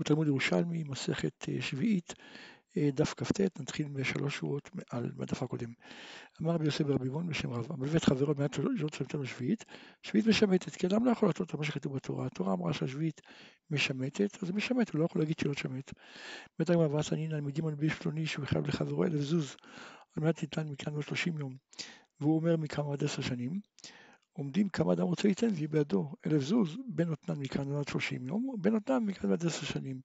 בתלמוד ירושלמי, מסכת אה, שביעית, אה, דף כ"ט, נתחיל בשלוש שורות על בדף הקודם. אמר רבי יוסף ברבי בון בשם רב, המלווה את חברו מעט לא צלמתנו שביעית, שביעית משמטת, כי אדם לא יכול לעשות את מה שכתוב בתורה, התורה אמרה שהשביעית משמטת, אז משמט, הוא לא יכול להגיד שלא תשמט. הגמרא ואסא נינא על מלביש פלוני שהוא חייב לחברו אלף זוז, על מנת ניתן מכאן עוד שלושים יום, והוא אומר מכמה עד עשר שנים, עומדים כמה אדם רוצה ליתן והיא בידו אלף זוז, בין נותנן מכאן עד שלושים יום, בין נותנן מכאן עד עשר שנים.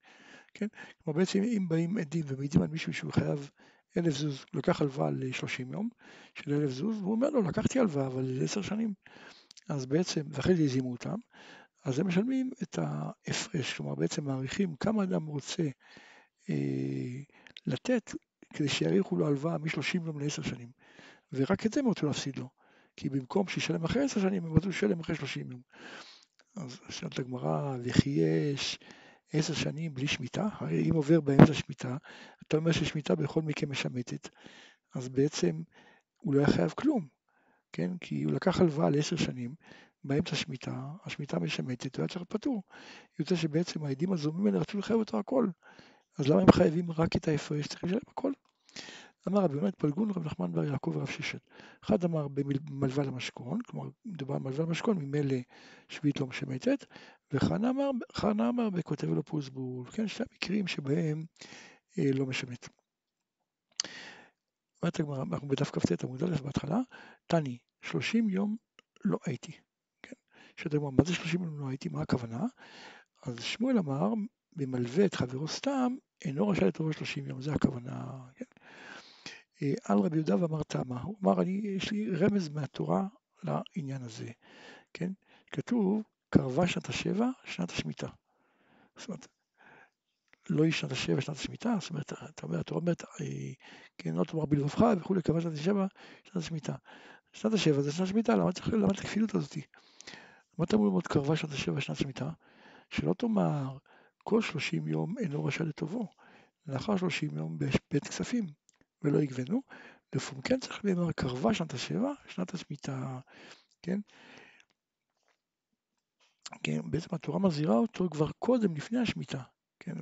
כן? כלומר בעצם אם באים עדים ומעידים על מישהו שהוא חייב אלף זוז, לקח הלוואה ל-30 יום של אלף זוז, והוא אומר לו, לקחתי הלוואה אבל לעשר שנים. אז בעצם, ואחרי זה הזימו אותם, אז הם משלמים את ההפרש, כלומר בעצם מעריכים כמה אדם רוצה אה, לתת כדי שיאריכו לו הלוואה מ-30 יום לעשר שנים, ורק את זה הם רצו להפסיד לו, כי במקום שישלם אחרי עשר שנים, הם רצו לשלם אחרי 30 יום. אז שאלת הגמרא, וכי יש עשר שנים בלי שמיטה, הרי אם עובר באמצע שמיטה, אתה אומר ששמיטה בכל מקרה משמטת, אז בעצם הוא לא היה חייב כלום, כן? כי הוא לקח הלוואה לעשר שנים, באמצע שמיטה, השמיטה משמטת, הוא היה צריך להיות פטור. יוצא שבעצם העדים הזומים האלה רצו לחייב אותו הכל, אז למה הם חייבים רק את ההפרש? צריך לשלם הכל. אמר רבי יונתן פלגון, רב נחמן בר יעקב ורב ששת. אחד אמר במלווה למשכון, כלומר מדובר על מלווה למשכון, ממילא שביעית לא משמטת, וחנה אמר, חנה אמר בכותב לו פוסבול, כן, שני המקרים שבהם אה, לא משמט. אומרת הגמרא, אנחנו בדף כ"ט עמוד א' בהתחלה, תני, 30 יום לא הייתי. כן? שאתה אומר, מה זה 30 יום לא הייתי, מה הכוונה? אז שמואל אמר, במלווה את חברו סתם, אינו רשאי לטובו 30 יום, זה הכוונה, כן? אה, על רבי יהודה ואמר תמה, הוא אמר, אני, יש לי רמז מהתורה לעניין הזה, כן? כתוב, קרבה שנת השבע, שנת השמיטה. זאת אומרת, לא היא שנת השבע, שנת השמיטה, זאת אומרת, אתה אומר, התורה אומרת, אה, כן, לא תאמר בלבבך וכולי, קרבה שנת השבע, שנת השמיטה. שנת השבע זה שנת השמיטה, למה צריך, למה את הכפילות הזאתי? מה אתה אומר ללמוד קרבה שנת השבע, שנת השמיטה? שלא תאמר, כל שלושים יום אינו רשאי לטובו, לאחר שלושים יום בית כספים. ולא לפום כן צריך לומר קרבה שנת השבע, שנת השמיטה, כן? כן, בעצם התורה מזהירה אותו כבר קודם, לפני השמיטה, כן?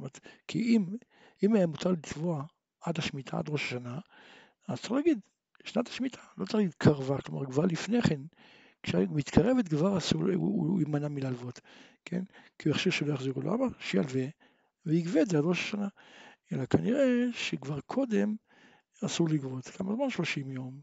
כי אם, אם היה מותר לתבוע עד השמיטה, עד ראש השנה, אז צריך להגיד שנת השמיטה, לא צריך להגיד קרבה, כלומר כבר לפני כן, כשהיא מתקרבת כבר אסור, הוא, הוא יימנע מלהלוות, כן? כי הוא יחשב שלא יחזירו לו, אבל שילווה ויגבה את זה עד ראש השנה. אלא כנראה שכבר קודם אסור לגבות. כמה זמן? 30 יום.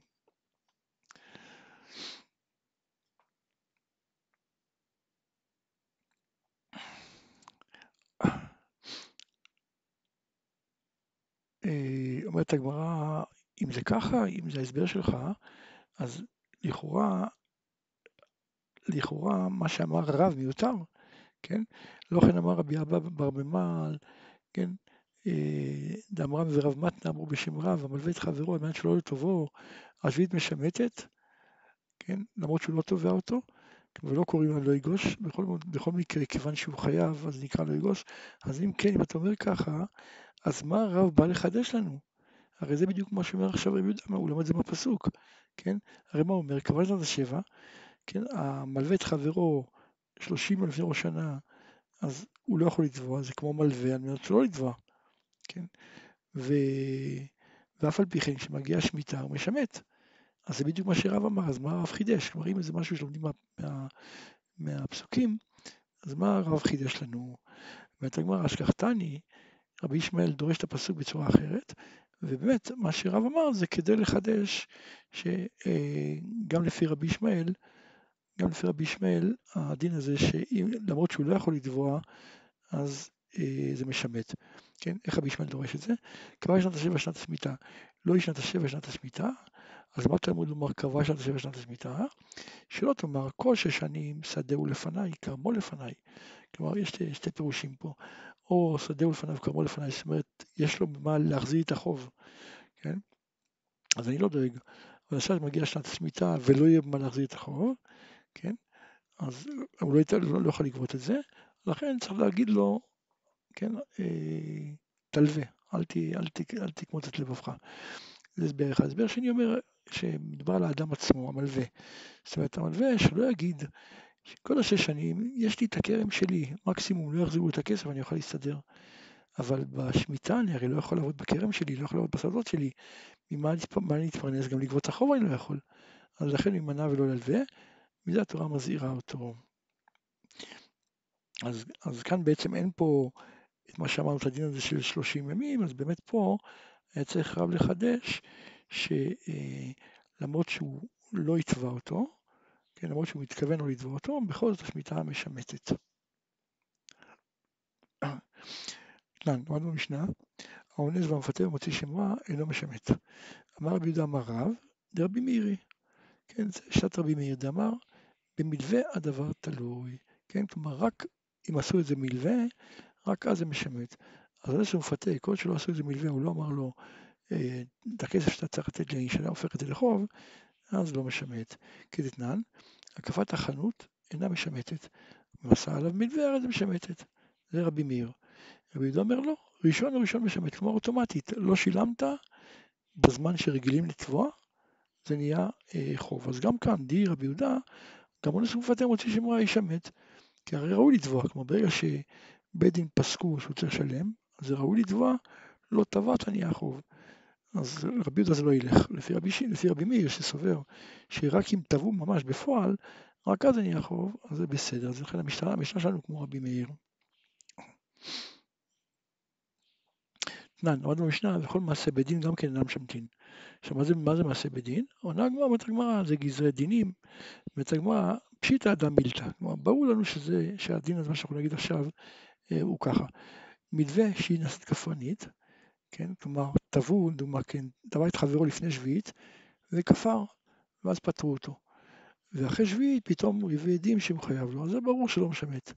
אה, אומרת הגמרא, אם זה ככה, אם זה ההסבר שלך, אז לכאורה, לכאורה מה שאמר הרב מיותר, כן? לא כן אמר רבי אבא בר במעל, כן? אה, דאמרם ורב מתנה אמרו בשם רב, המלווה את חברו על מנת שלא לטובו, השביעית משמטת, כן, למרות שהוא לא תובע אותו, ולא קוראים לו לא יגוש, בכל, בכל מקרה, כיוון שהוא חייב, אז נקרא לו יגוש, אז אם כן, אם אתה אומר ככה, אז מה הרב בא לחדש לנו? הרי זה בדיוק מה שאומר עכשיו רבי יהודה, הוא לומד את זה בפסוק, כן? הרי מה הוא אומר? קבע שנת השבע, כן? המלווה את חברו שלושים אלפי ראש שנה, אז הוא לא יכול לתבוע, זה כמו מלווה על מנת שלא לתבוע. כן? ו... ואף על פי כן, כשמגיעה שמיטה הוא משמט. אז זה בדיוק מה שרב אמר, אז מה הרב חידש? כלומר, אם זה משהו שלומדים מה, מה, מהפסוקים, אז מה הרב חידש לנו? אומרת הגמרא, אשכחתני, רבי ישמעאל דורש את הפסוק בצורה אחרת, ובאמת, מה שרב אמר זה כדי לחדש שגם לפי רבי ישמעאל, גם לפי רבי ישמעאל, הדין הזה שלמרות שהוא לא יכול לתבוע, אז אה, זה משמט. כן, איך רבי ישמעאל דורש את זה? קבע שנת השבע שנת השמיטה, לא היא שנת השבע שנת השמיטה, אז מה תלמוד לומר קבע שנת השבע שנת השמיטה? שלא תאמר כל שש שנים שדהו לפניי, כרמו לפניי. כלומר, יש שתי, שתי פירושים פה, או שדהו לפניו, כרמו לפניי, זאת אומרת, יש לו במה להחזיר את החוב, כן? אז אני לא דואג. אבל עכשיו מגיע שנת השמיטה ולא יהיה במה להחזיר את החוב, כן? אז הוא לא, לא, לא יכול לגבות את זה, לכן צריך להגיד לו כן, אה, תלווה, אל, ת, אל, ת, אל תקמוץ את לבבך. זה הסבר אחד. הסבר שני אומר שמדובר על האדם עצמו, המלווה. זאת אומרת, המלווה שלא יגיד, שכל השש שנים יש לי את הכרם שלי, מקסימום לא יחזירו את הכסף, אני אוכל להסתדר. אבל בשמיטה אני הרי לא יכול לעבוד בכרם שלי, לא יכול לעבוד בשדות שלי, ממה אני אתפרנס? גם לגבות את החוב אני לא יכול. אז לכן להימנע ולא ללווה, מזה התורה מזהירה אותו. אז, אז כאן בעצם אין פה את מה שאמרנו את הדין הזה של 30 ימים, אז באמת פה היה צריך רב לחדש שלמרות אה, שהוא לא יתבע אותו, כן, למרות שהוא מתכוון לא לתבוע אותו, בכל זאת השמיטה משמטת. כאן, למדנו במשנה, האונס והמפתה ומוציא שם רע אינו משמט. אמר רבי יהודה אמר רב, דרבי מאירי. כן, זה שעת רבי מאיר דאמר, במלווה הדבר תלוי. כן, כלומר רק אם עשו את זה מלווה, רק אז זה משמט. אז זה שהוא מפתה, כל שלא עשו את זה מלווה, הוא לא אמר לו, אה, את הכסף שאתה צריך לתת לי, שאני הופך את זה לחוב, אז לא משמט. כדתנן, הקפת החנות אינה משמטת. עשה עליו מלווה, הרי זה משמטת. זה רבי מאיר. רבי יהודה אומר לא, ראשון וראשון משמט, כלומר אוטומטית, לא שילמת בזמן שרגילים לתבוע, זה נהיה אה, חוב. אז גם כאן, די רבי יהודה, גם אונס ומפטר מוציא שמרה ישמט, כי הרי ראוי לתבוע, כלומר ברגע שבית דין פסקו שהוא צריך לשלם, אז ראוי לתבוע, לא תבעת נהיה חוב. אז רבי יהודה זה לא ילך. לפי רבי, לפי רבי מאיר שסובר שרק אם תבעו ממש בפועל, רק אז נהיה חוב, אז זה בסדר. אז לכן המשטרה, המשנה שלנו כמו רבי מאיר. תנן, למדנו במשנה, וכל מעשה בדין גם כן אינם משמטין. עכשיו, מה זה, מה זה מעשה בדין? עונה הגמרא, אומרת הגמרא, זה גזרי דינים. אומרת הגמרא, פשיטא אדם מילתא. כלומר, ברור לנו שזה, שהדין הזה, מה שאנחנו נגיד עכשיו, הוא ככה. מדווה שהיא נעשית כפרנית, כן? כלומר, תבעו, דוגמה, כן, דבר את חברו לפני שביעית, וכפר, ואז פטרו אותו. ואחרי שביעית פתאום הוא הביא עדים שהוא חייב לו, אז זה ברור שלא משמט,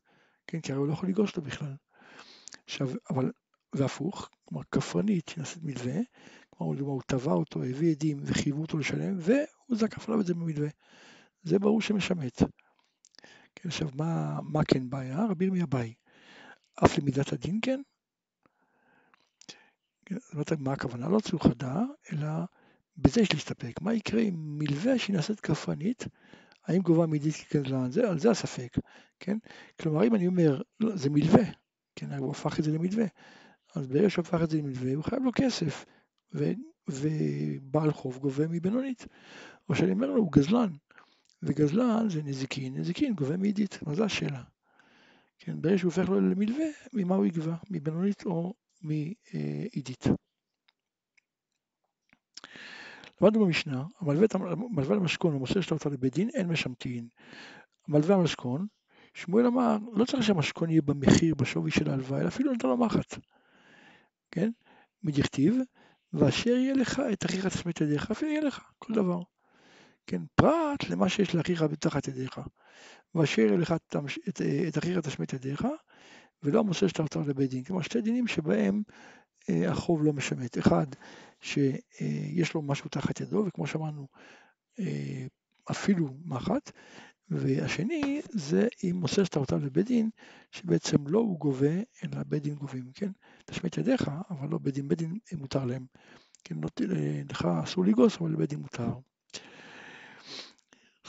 כן? כי הרי הוא לא יכול לגרוש אותו בכלל. עכשיו, אבל והפוך, כלומר כפרנית שנעשית מדווה, כלומר הוא תבע אותו, הביא עדים וחייבו אותו לשלם, והוא זקף עליו את זה במדווה. זה ברור שמשמט. כן, עכשיו, מה, מה כן בעיה? רבי ירמיה באי. אף למידת הדין כן? כן זאת אומרת, מה הכוונה? לא צריך חדה, אלא בזה יש להסתפק. מה יקרה עם מלווה שהיא נעשית כפרנית, האם גובה מידית כגזלן? זה, על זה הספק, כן? כלומר, אם אני אומר, לא, זה מלווה, כן, הוא הפך את זה למלווה, אז ברגע שהוא הפך את זה למלווה, הוא חייב לו כסף, ו, ובעל חוב גובה מבינונית. או שאני אומר לו, הוא גזלן, וגזלן זה נזיקין, נזיקין גובה מעידית, מה זו השאלה? כן, ברגע שהוא הופך לו למלווה, ממה הוא יגבה? מבינונית או מעידית? למדנו במשנה, המלווה למשכון ומוסר שלו אותה לבית דין, אין משמטין. המלווה למשכון, שמואל אמר, לא צריך שהמשכון יהיה במחיר, בשווי של ההלוואה, אלא אפילו נתן לו מחט. כן? מדכתיב, ואשר יהיה לך את אחיך תשמט ידיך, אפילו יהיה לך, כל דבר. כן, פרט למה שיש לאחיך בתחת ידיך. ואשר לך את, את, אחיך תשמט ידיך, ולא המוסר שאתה רוצה לבית דין. כלומר, שתי דינים שבהם אה, החוב לא משמט. אחד, שיש אה, לו משהו תחת ידו, וכמו שאמרנו, אה, אפילו מחט, והשני זה אם מוסר שטרותיו לבית דין, שבעצם לא הוא גובה, אלא בית דין גובים, כן? תשמט ידיך, אבל לא בית דין, בית דין מותר להם. כן, לא, לך אסור לגוס, אבל לבית דין מותר.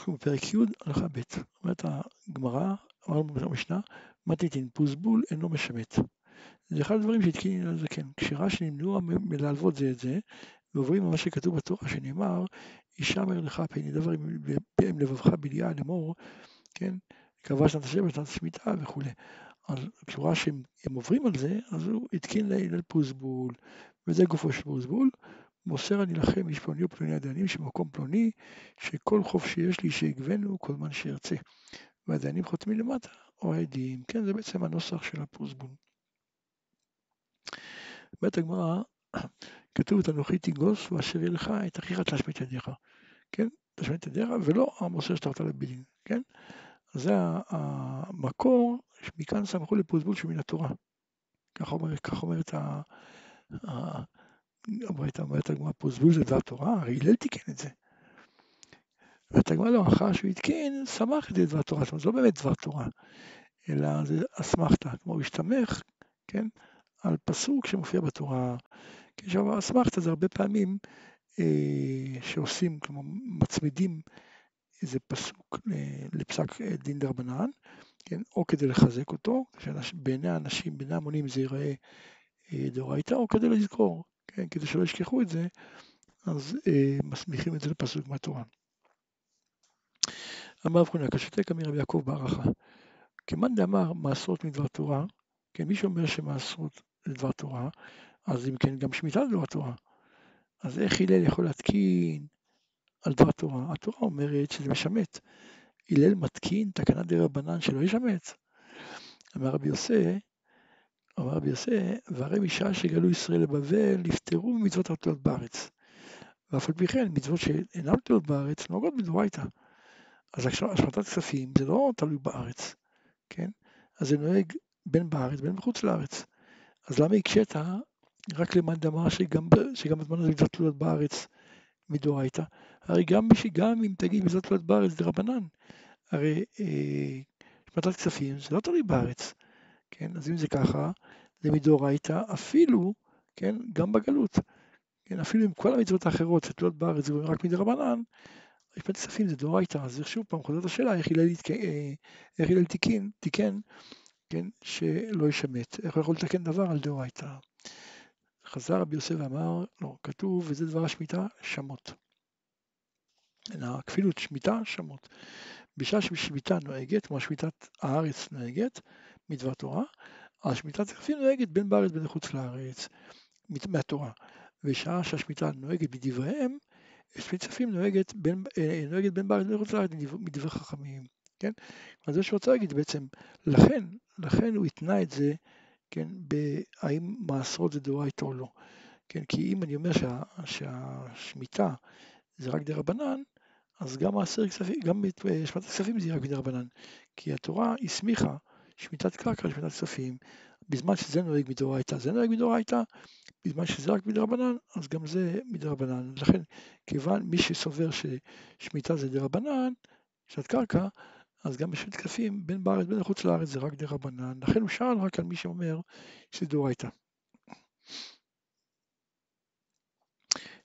אנחנו בפרק י', הלכה ב', אומרת הגמרא, אמרנו במשנה, מתניתין פוזבול אינו משמט. זה אחד הדברים שהתקין על זה כן, כשרה שנמנעו מלהלוות זה את זה, ועוברים מה שכתוב בתורה שנאמר, ישמר לך פני דבר עם לבבך בליעה לאמור, כן, קבע שנת השבע, שנת השמיטה וכולי. אז כשהוא שהם עוברים על זה, אז הוא התקין להלל פוזבול, וזה גופו של פוזבול. מוסר אני לכם איש פלוני ופלוני הדיינים שמקום פלוני, שכל חוב שיש לי שיגבנו כל זמן שירצה. והדיינים חותמים למטה, או העדים. כן, זה בעצם הנוסח של הפוזבול. בית הגמרא, כתוב את אנוכי תיגוס ואשר יהיה לך את אחיך תשמט ידיך, כן? תשמט ידיך ולא המוסר שאתה רוצה לבדין, כן? זה המקור, מכאן סמכו לפוזבול שמן התורה. כך אומרת, כך אומרת ה... אומרת הגמרא פוזבול זה דבר תורה, הרי הלל תיקן את זה. ואת הגמרא לא, אחר שהוא התקין, שמח את זה דבר תורה, זאת אומרת, זה לא באמת דבר תורה, אלא זה אסמכתא, כמו השתמך, כן, על פסוק שמופיע בתורה. כי עכשיו אסמכתא זה הרבה פעמים אה, שעושים, כלומר מצמידים איזה פסוק לפסק דין דרבנן, כן, או כדי לחזק אותו, שבעיני האנשים, בעיני המונים זה ייראה דאורייתא, או כדי לזכור, כן, כדי שלא ישכחו את זה, אז אה, מסמיכים את זה לפסוק מהתורה. אמר רב חוניה, קשתק אמיר רבי יעקב ברכה, כמאן דאמר מעשרות מדבר תורה, כן, מי שאומר שמעשרות זה דבר תורה, אז אם כן גם שמיטה זה דבר תורה. אז איך הלל יכול להתקין על דבר תורה? התורה אומרת שזה משמט. הלל מתקין תקנה דה רבנן שלא ישמט. אמר רבי יוסי, אמר רבי יוסי, והרי משעה שגלו ישראל לבבל, נפטרו ממצוות התלות בארץ. ואף על פי כן, מצוות שאינן תלויות בארץ נוגעות מדאורייתא. אז השמטת כספים זה לא תלוי בארץ, כן? אז זה נוהג בין בארץ בין בחוץ לארץ. אז למה הקשית רק למאן דאמר שגם, שגם בזמן הזה מצוות תלויות בארץ מדאורייתא? הרי גם, גם אם תגיד מצוות תלויות בארץ זה רבנן, הרי אה, השמטת כספים זה לא תלוי בארץ, כן? אז אם זה ככה, זה מדאורייתא אפילו, כן? גם בגלות. כן, אפילו עם כל המצוות האחרות שתלויות בארץ רק מדי רבנן, משפט כספים זה דאורייתא, אז שוב פעם חוזרת השאלה איך הלל אה, תיקן, תיקן, כן, שלא ישמט, איך הוא יכול לתקן דבר על דאורייתא. חזר רבי יוסף ואמר, לא, כתוב, וזה דבר השמיטה, שמות. הכפילות שמיטה, שמות. בשעה ששמיטה נוהגת, כמו שמיטת הארץ נוהגת, מדבר תורה, אז שמיטת נוהגת בין בארץ בין חוץ לארץ, מהתורה. ושעה שהשמיטה נוהגת בדבריהם, שמיטת כספים נוהגת בין, אה, נוהגת בין בארץ לבין חוץ לארץ מדברי חכמים, כן? אז זה שרוצה להגיד בעצם, לכן, לכן הוא התנה את זה, כן, בהאם מעשרות זה דאורייתא או לא, כן? כי אם אני אומר שה, שהשמיטה זה רק דה רבנן, אז גם מעשר כספים, גם אה, שמיטת כספים זה רק דה רבנן, כי התורה הסמיכה שמיטת קרקע לשמיטת כספים, בזמן שזה נוהג מדאורייתא, זה נוהג מדאורייתא, בזמן שזה רק מדרבנן, אז גם זה מדרבנן. לכן, כיוון מי שסובר ששמיטה זה דרבנן, שעת קרקע, אז גם בשמיטת כספים, בין בארץ בין לחוץ לארץ זה רק דרבנן. לכן הוא שאל רק על מי שאומר שזה דאורייתא.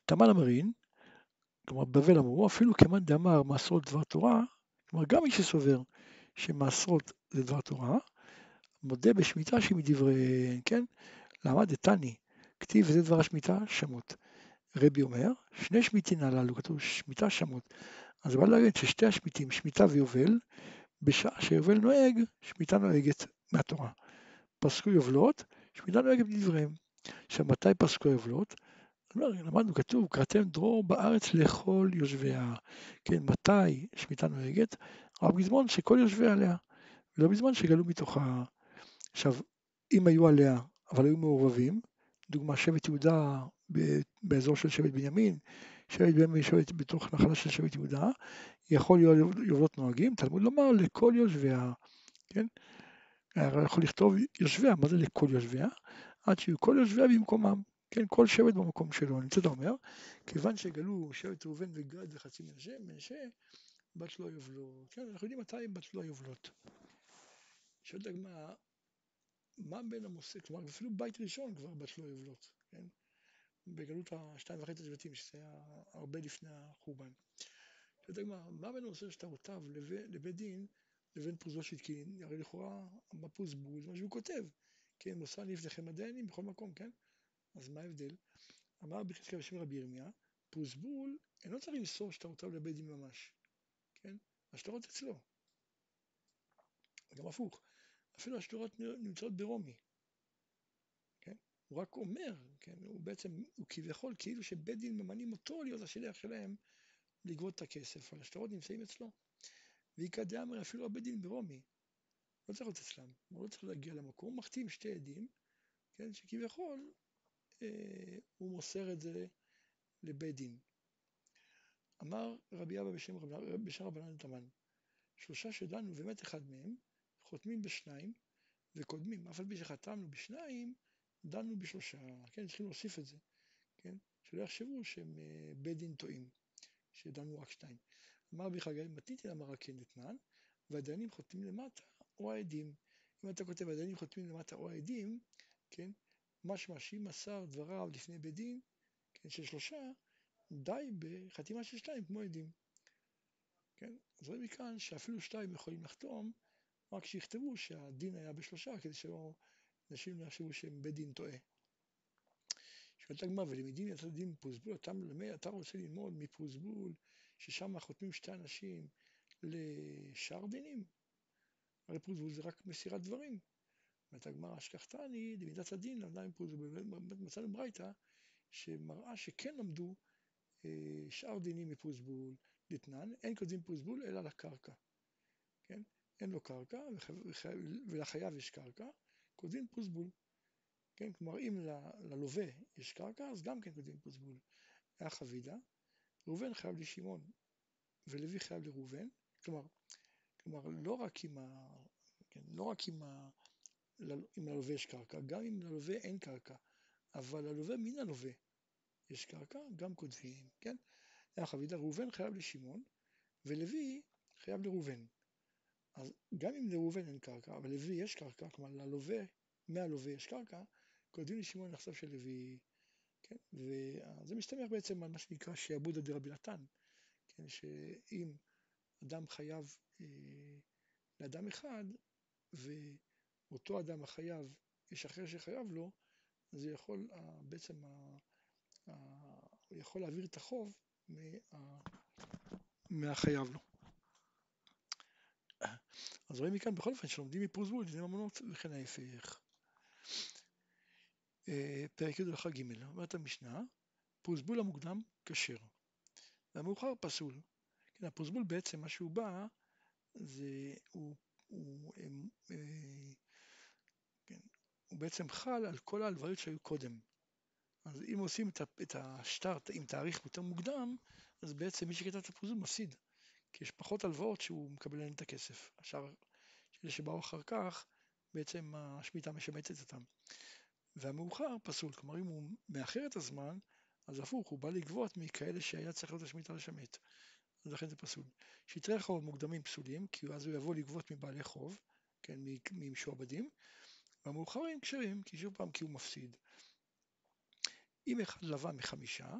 תמן אמרין, כלומר בבל אמרו, אפילו כמאן דאמר מעשרות דבר תורה, כלומר גם מי שסובר שמעשרות זה דבר תורה, מודה בשמיטה מדברי, כן? למה דתני, כתיב וזה דבר השמיטה, שמות. רבי אומר, שני שמיטין הללו, כתוב שמיטה שמות. אז בא להגיד ששתי השמיטים, שמיטה ויובל, בשעה שיובל נוהג, שמיטה נוהגת מהתורה. פסקו יובלות, שמיטה נוהגת בדבריהם. עכשיו, מתי פסקו יובלות? למדנו, כתוב, קראתם דרור בארץ לכל יושביה. כן, מתי שמיטה נוהגת? רק בזמן שכל יושביה עליה, ולא בזמן שגלו מתוכה. עכשיו, אם היו עליה, אבל היו מעורבבים, דוגמה שבט יהודה באזור של שבט בנימין, שבט בנימין שבט בתוך נחלה של שבט יהודה, יכול להיות יובלות נוהגים, תלמוד לומר לכל יושביה, כן? יכול לכתוב יושביה, מה זה לכל יושביה? עד שיהיו כל יושביה במקומם, כן? כל שבט במקום שלו. אני רוצה אומר, כיוון שגלו שבט ראובן וגד וחצי מנשה, מנשה בת לא יובלות. כן, אנחנו יודעים מתי בת לא יובלות. שואלת הגמרא, מה בין המוסק, כלומר אפילו בית ראשון כבר בת לא יובלות, כן? בגלות השתיים וחצי שבטים, שזה היה הרבה לפני החורבן. אתה יודע מה, מה בין המוסר שטרותיו לבית דין לבין פוזו שהתקין? הרי לכאורה בפוז בוז, מה שהוא כותב, כן, מוסר לפניכם הדיינים בכל מקום, כן? אז מה ההבדל? אמר בחזקיה בשם רבי ירמיה, פוזבול אינו צריך למסור שטרותיו לבית דין ממש, כן? השטרות אצלו. גם הפוך, אפילו השטרות נמצאות ברומי. כן? הוא רק אומר, כן? הוא בעצם, הוא כביכול כאילו שבית דין ממנים אותו להיות השליח שלהם לגבות את הכסף, אבל השטרות נמצאים אצלו. ואיכא דאמר אפילו הבית דין ברומי, לא צריך להיות אצלם, הוא לא צריך להגיע למקום, מחתים שתי עדים, כן? שכביכול הוא מוסר את זה לבית דין. אמר רבי אבא בשם רבנן תמן, שלושה שדנו ומת אחד מהם, חותמים בשניים וקודמים, אף על פי שחתמנו בשניים, דנו בשלושה, כן, צריכים להוסיף את זה, כן, שלא יחשבו שהם אה, בית דין טועים, שדנו רק שניים. אמר רבי חגי, מתניתי למרא כן אתנן, והדיינים חותמים למטה או העדים. אם אתה כותב הדיינים חותמים למטה או העדים, כן, משמע שאם מסר דבריו לפני בית דין, כן, של שלושה, די בחתימה של שתיים כמו עדים. כן? אז רואים מכאן שאפילו שתיים יכולים לחתום, רק שיכתבו שהדין היה בשלושה, כדי שלא אנשים לא יחשבו בית דין טועה. שואלת הגמרא, ולמידים את הדין מפרוזבול, אתה מלמד, אתה רוצה ללמוד מפרוזבול, ששם חותמים שתי אנשים לשאר דינים? הרי פרוזבול זה רק מסירת דברים. אומרת הגמרא, אשכחתני, למידת הדין למדה מפרוזבול, מצאנו ברייתא שמראה שכן למדו אה, שאר דינים מפרוזבול, דתנן, אין כותבים פרוזבול אלא לקרקע, כן? אין לו קרקע ולחייב יש קרקע, כותבים פרוזבול. כן? כלומר, אם ללווה יש קרקע, אז גם כן כותבים פרוזבול. היה חבידה, ראובן חייב לשמעון ולוי חייב לראובן, כלומר, כלומר לא רק עם ה... כן, לא רק עם, ה, עם הלווה יש קרקע, גם אם ללווה אין קרקע, אבל ללווה מן הלווה יש קרקע, גם כותבים, כן? היה חבידה, ראובן חייב לשמעון ולוי חייב לראובן. אז גם אם לראובן אין קרקע, אבל לוי יש קרקע, כלומר ללווה, מהלווה יש קרקע, כותבים לשמעון נחשב של לוי, כן? וזה מסתמך בעצם על מה שנקרא שעבודא דרבי נתן, כן? שאם אדם חייב אה, לאדם אחד, ואותו אדם החייב, יש אחר שחייב לו, הוא יכול אה, בעצם, אה, אה, הוא יכול להעביר את החוב מה, מהחייב לו. אז רואים מכאן בכל אופן שלומדים מפרוזבול, דיני ממונות וכן ההפך. אה, פרק י' הלכה ג', אומרת המשנה, פרוזבול המוקדם כשר, והמאוחר פסול. כן, הפרוזבול בעצם מה שהוא בא, זה, הוא, הוא, הוא, אה, כן, הוא בעצם חל על כל ההלוויות שהיו קודם. אז אם עושים את השטר עם תאריך יותר מוקדם, אז בעצם מי שכתב את הפרוזבול מפסיד, כי יש פחות הלוואות שהוא מקבל עליהן את הכסף. השאר, אלה שבאו אחר כך, בעצם השמיטה משבצת אותם. והמאוחר פסול, כלומר אם הוא מאחר את הזמן, אז הפוך, הוא בא לגבות מכאלה שהיה צריך להיות השמיטה לשמט. אז לכן זה פסול. שטרי חוב מוקדמים פסולים, כי אז הוא יבוא לגבות מבעלי חוב, כן, ממשועבדים, והמאוחרים כשרים, כי שוב פעם, כי הוא מפסיד. אם אחד לווה מחמישה,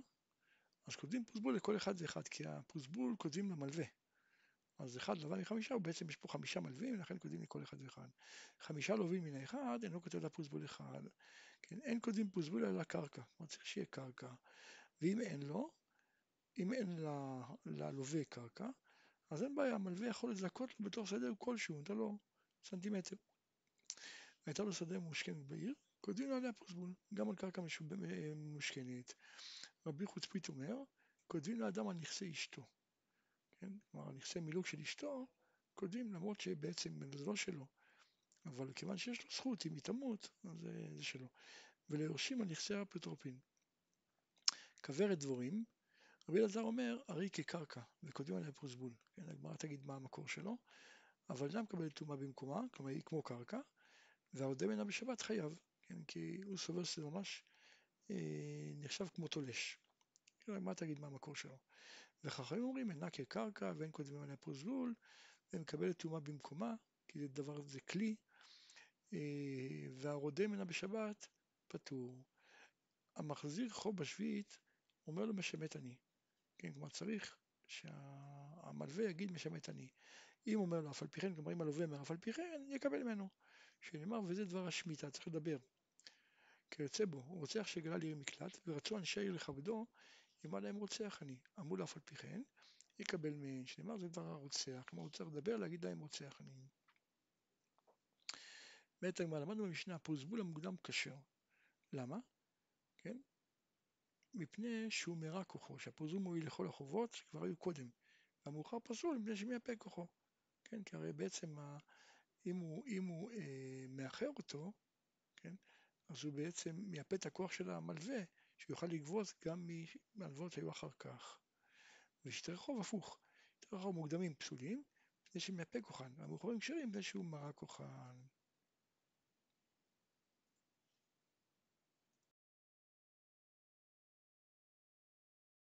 אז כותבים פרוסבול לכל אחד ואחד, כי הפרוסבול כותבים למלווה. אז אחד לווה מחמישה, ובעצם יש פה חמישה מלווים, לכן כותבים לכל אחד ואחד. חמישה לווים מן האחד, אינו כותב לפרוסבול אחד. כן, אין כותבים פרוסבול אלא לקרקע, כלומר צריך שיהיה קרקע. ואם אין לו, אם אין ללווה קרקע, אז אין בעיה, המלווה יכול לזכות לו בתור שדה כלשהו, נותן לו סנטימטר. הייתה לו שדה מושכנת בעיר, כותבים לו עליה פרוסבול, גם על קרקע מושכנת. רבי חוצפית אומר, כותבים לאדם על נכסי אשתו. כן? כלומר, נכסי מילוג של אשתו, כותבים למרות שבעצם זה לא שלו. אבל כיוון שיש לו זכות, אם היא תמות, אז זה, שלו. וליורשים על נכסי האפוטרופין. כוורת דבורים, רבי אלעזר אומר, הרי כקרקע, וכותבים עליה פרוסבול. כן, הגמרא תגיד מה המקור שלו, אבל אדם מקבל טומאה במקומה, כלומר היא כמו קרקע, והעודה ממנה בשבת חייב, כן, כי הוא סובר שזה ממש אה, נחשב כמו תולש. מה תגיד מה המקור שלו? וחכמים אומרים אינה כקרקע ואין קודמים עליה פרוזבול ומקבלת טומאה במקומה כי זה דבר, זה כלי אה, והרודה ממנה בשבת פטור. המחזיר חוב בשביעית אומר לו משמט אני. כן, כלומר צריך שהמלווה יגיד משמט אני. אם אומר לו אף על פי כן, כלומר אם הלווה אומר אף על פי כן, יקבל ממנו. שנאמר וזה דבר השמיטה, צריך לדבר. כיוצא בו, הוא רוצח שגלה לעיר מקלט, ורצו אנשי העיר לכבדו, יאמר להם רוצח אני. אמרו לו אף על פי כן, יקבל מהן, שנאמר זה דבר הרוצח, כלומר הוא צריך לדבר, להגיד להם רוצח אני. באמת הגמרא, למדנו במשנה, פרוזבול המוקדם כשר. למה? כן? מפני שהוא מרע כוחו, שהפרוזבול מועיל לכל החובות שכבר היו קודם. והמאוחר פסול מפני שמייפה כוחו. כן? כי הרי בעצם אם הוא, אם הוא אה, מאחר אותו, כן? אז הוא בעצם מייפה את הכוח של המלווה, שהוא יוכל לגבות גם מהלוואות שהיו אחר כך. ושטרי חוב הפוך, שטרי חוב מוקדמים פסולים, מפני שמייפה כוחן, והמאוחרים כשרים מפני שהוא מרק כוחן.